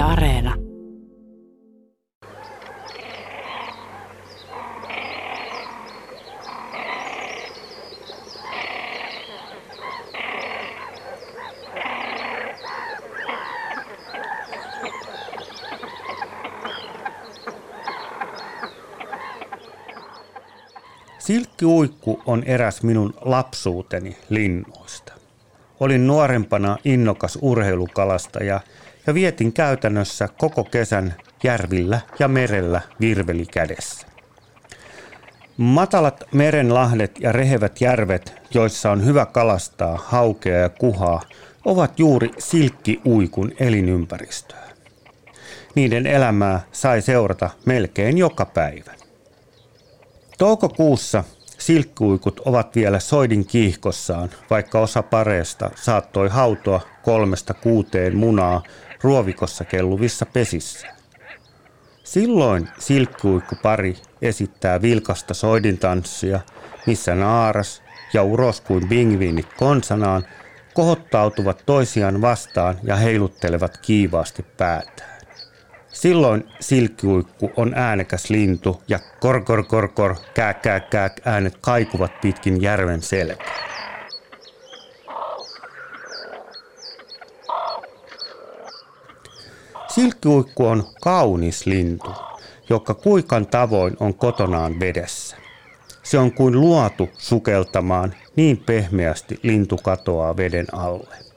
Yle Areena. Silkkiuikku on eräs minun lapsuuteni linnuista. Olin nuorempana innokas urheilukalastaja ja vietin käytännössä koko kesän järvillä ja merellä virveli kädessä. Matalat merenlahdet ja rehevät järvet, joissa on hyvä kalastaa haukea ja kuhaa, ovat juuri silkkiuikun elinympäristöä. Niiden elämää sai seurata melkein joka päivä. Toukokuussa silkkuikut ovat vielä soidin kiihkossaan, vaikka osa pareesta saattoi hautoa kolmesta kuuteen munaa ruovikossa kelluvissa pesissä. Silloin pari esittää vilkasta soidintanssia, missä naaras ja uros kuin pingviinit konsanaan kohottautuvat toisiaan vastaan ja heiluttelevat kiivaasti päätään. Silloin silkkiuikku on äänekäs lintu ja kor kor kor kor kää kää kää äänet kaikuvat pitkin järven selkää. Silkkiuikku on kaunis lintu, joka kuikan tavoin on kotonaan vedessä. Se on kuin luotu sukeltamaan, niin pehmeästi lintu katoaa veden alle.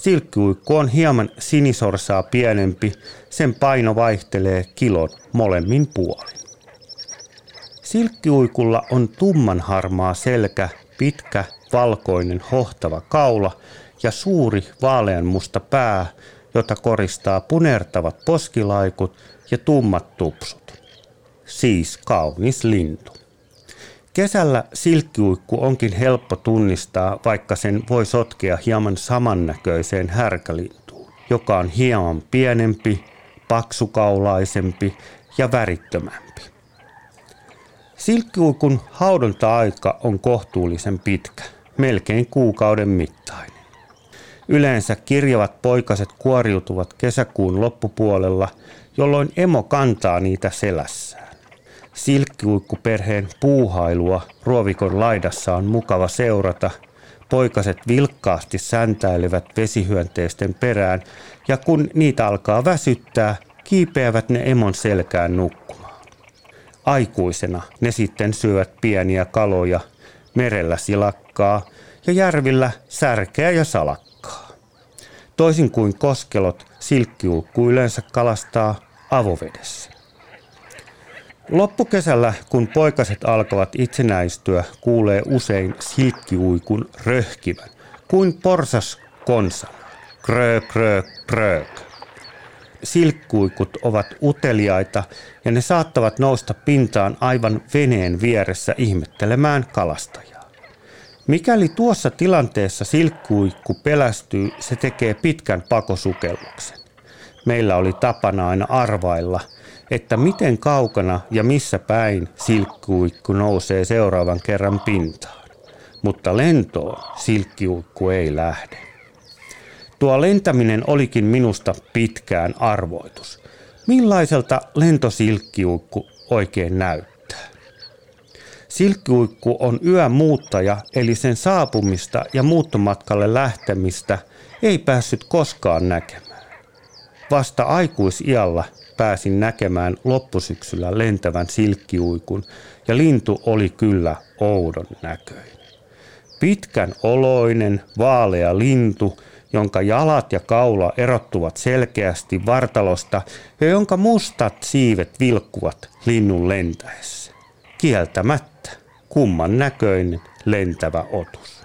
Silkkiuikku on hieman sinisorsaa pienempi, sen paino vaihtelee kilon molemmin puolin. Silkkiuikulla on tumman harmaa selkä, pitkä, valkoinen, hohtava kaula ja suuri vaaleanmusta pää, jota koristaa punertavat poskilaikut ja tummat tupsut. Siis kaunis lintu. Kesällä silkkiuikku onkin helppo tunnistaa, vaikka sen voi sotkea hieman samannäköiseen härkälintuun, joka on hieman pienempi, paksukaulaisempi ja värittömämpi. Silkkiuikun haudonta-aika on kohtuullisen pitkä, melkein kuukauden mittainen. Yleensä kirjavat poikaset kuoriutuvat kesäkuun loppupuolella, jolloin emo kantaa niitä selässään. Silkkiuikkuperheen puuhailua ruovikon laidassa on mukava seurata. Poikaset vilkkaasti säntäilevät vesihyönteisten perään ja kun niitä alkaa väsyttää, kiipeävät ne emon selkään nukkumaan. Aikuisena ne sitten syövät pieniä kaloja, merellä silakkaa ja järvillä särkeä ja salakkaa. Toisin kuin koskelot, silkkiuikku yleensä kalastaa avovedessä. Loppukesällä, kun poikaset alkavat itsenäistyä, kuulee usein silkkiuikun röhkivän, kuin porsas konsa. Krö, krö, krö. Silkkuikut ovat uteliaita ja ne saattavat nousta pintaan aivan veneen vieressä ihmettelemään kalastajaa. Mikäli tuossa tilanteessa silkkuikku pelästyy, se tekee pitkän pakosukelluksen. Meillä oli tapana aina arvailla – että miten kaukana ja missä päin silkkiuikku nousee seuraavan kerran pintaan. Mutta lentoon silkkiuikku ei lähde. Tuo lentäminen olikin minusta pitkään arvoitus. Millaiselta lentosilkkiuikku oikein näyttää? Silkkiuikku on yömuuttaja, eli sen saapumista ja muuttomatkalle lähtemistä ei päässyt koskaan näkemään. Vasta aikuisialla pääsin näkemään loppusyksyllä lentävän silkkiuikun ja lintu oli kyllä oudon näköinen. Pitkän oloinen, vaalea lintu, jonka jalat ja kaula erottuvat selkeästi vartalosta ja jonka mustat siivet vilkkuvat linnun lentäessä. Kieltämättä kumman näköinen lentävä otus.